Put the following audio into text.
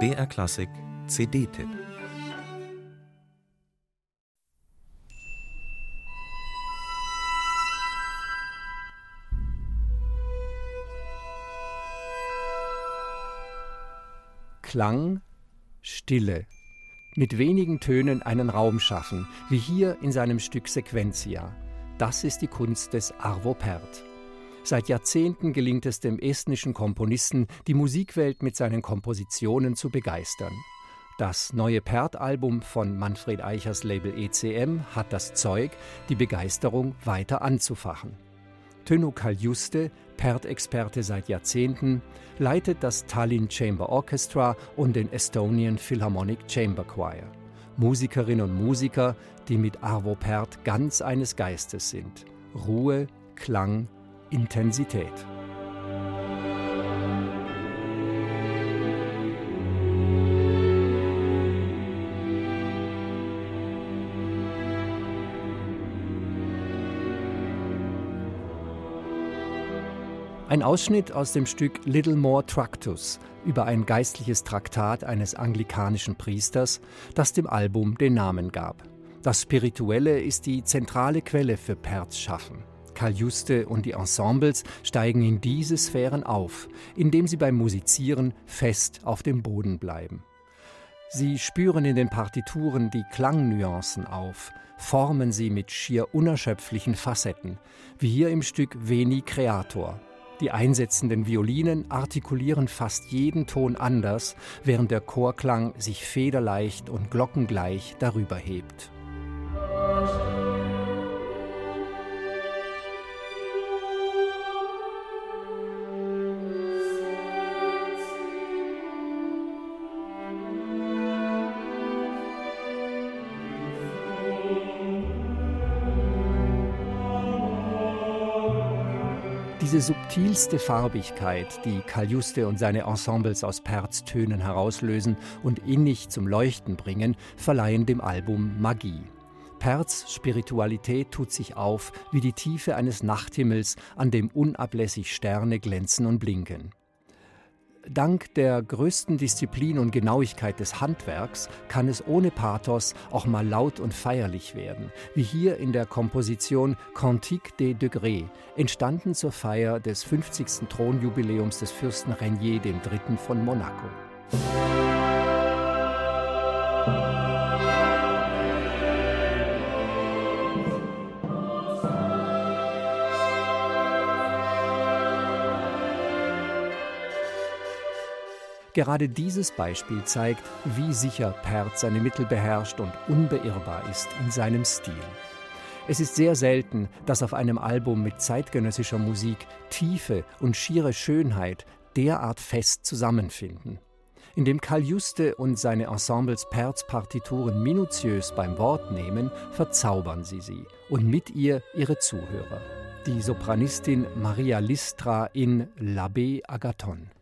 BR Klassik CD-Tipp Klang, Stille. Mit wenigen Tönen einen Raum schaffen, wie hier in seinem Stück Sequentia. Das ist die Kunst des Arvo Pärt. Seit Jahrzehnten gelingt es dem estnischen Komponisten, die Musikwelt mit seinen Kompositionen zu begeistern. Das neue Pärt-Album von Manfred Eichers Label ECM hat das Zeug, die Begeisterung weiter anzufachen. Tönno Kaljuste, Pärt-Experte seit Jahrzehnten, leitet das Tallinn Chamber Orchestra und den Estonian Philharmonic Chamber Choir. Musikerinnen und Musiker, die mit Arvo Pärt ganz eines Geistes sind. Ruhe, Klang, Intensität. Ein Ausschnitt aus dem Stück Little More Tractus über ein geistliches Traktat eines anglikanischen Priesters, das dem Album den Namen gab. Das Spirituelle ist die zentrale Quelle für Perz Schaffen. Karl Juste und die Ensembles steigen in diese Sphären auf, indem sie beim Musizieren fest auf dem Boden bleiben. Sie spüren in den Partituren die Klangnuancen auf, formen sie mit schier unerschöpflichen Facetten, wie hier im Stück Veni Creator, die einsetzenden Violinen artikulieren fast jeden Ton anders, während der Chorklang sich federleicht und glockengleich darüber hebt. Diese subtilste Farbigkeit, die Kaljuste und seine Ensembles aus Perztönen herauslösen und innig zum Leuchten bringen, verleihen dem Album Magie. Perz Spiritualität tut sich auf wie die Tiefe eines Nachthimmels, an dem unablässig Sterne glänzen und blinken. Dank der größten Disziplin und Genauigkeit des Handwerks kann es ohne Pathos auch mal laut und feierlich werden, wie hier in der Komposition Cantique des Degrés, entstanden zur Feier des 50. Thronjubiläums des Fürsten Renier III. von Monaco. Gerade dieses Beispiel zeigt, wie sicher Perth seine Mittel beherrscht und unbeirrbar ist in seinem Stil. Es ist sehr selten, dass auf einem Album mit zeitgenössischer Musik Tiefe und schiere Schönheit derart fest zusammenfinden. Indem Karl Juste und seine Ensembles Perz Partituren minutiös beim Wort nehmen, verzaubern sie sie und mit ihr ihre Zuhörer. Die Sopranistin Maria Listra in L'Abbé Agathon.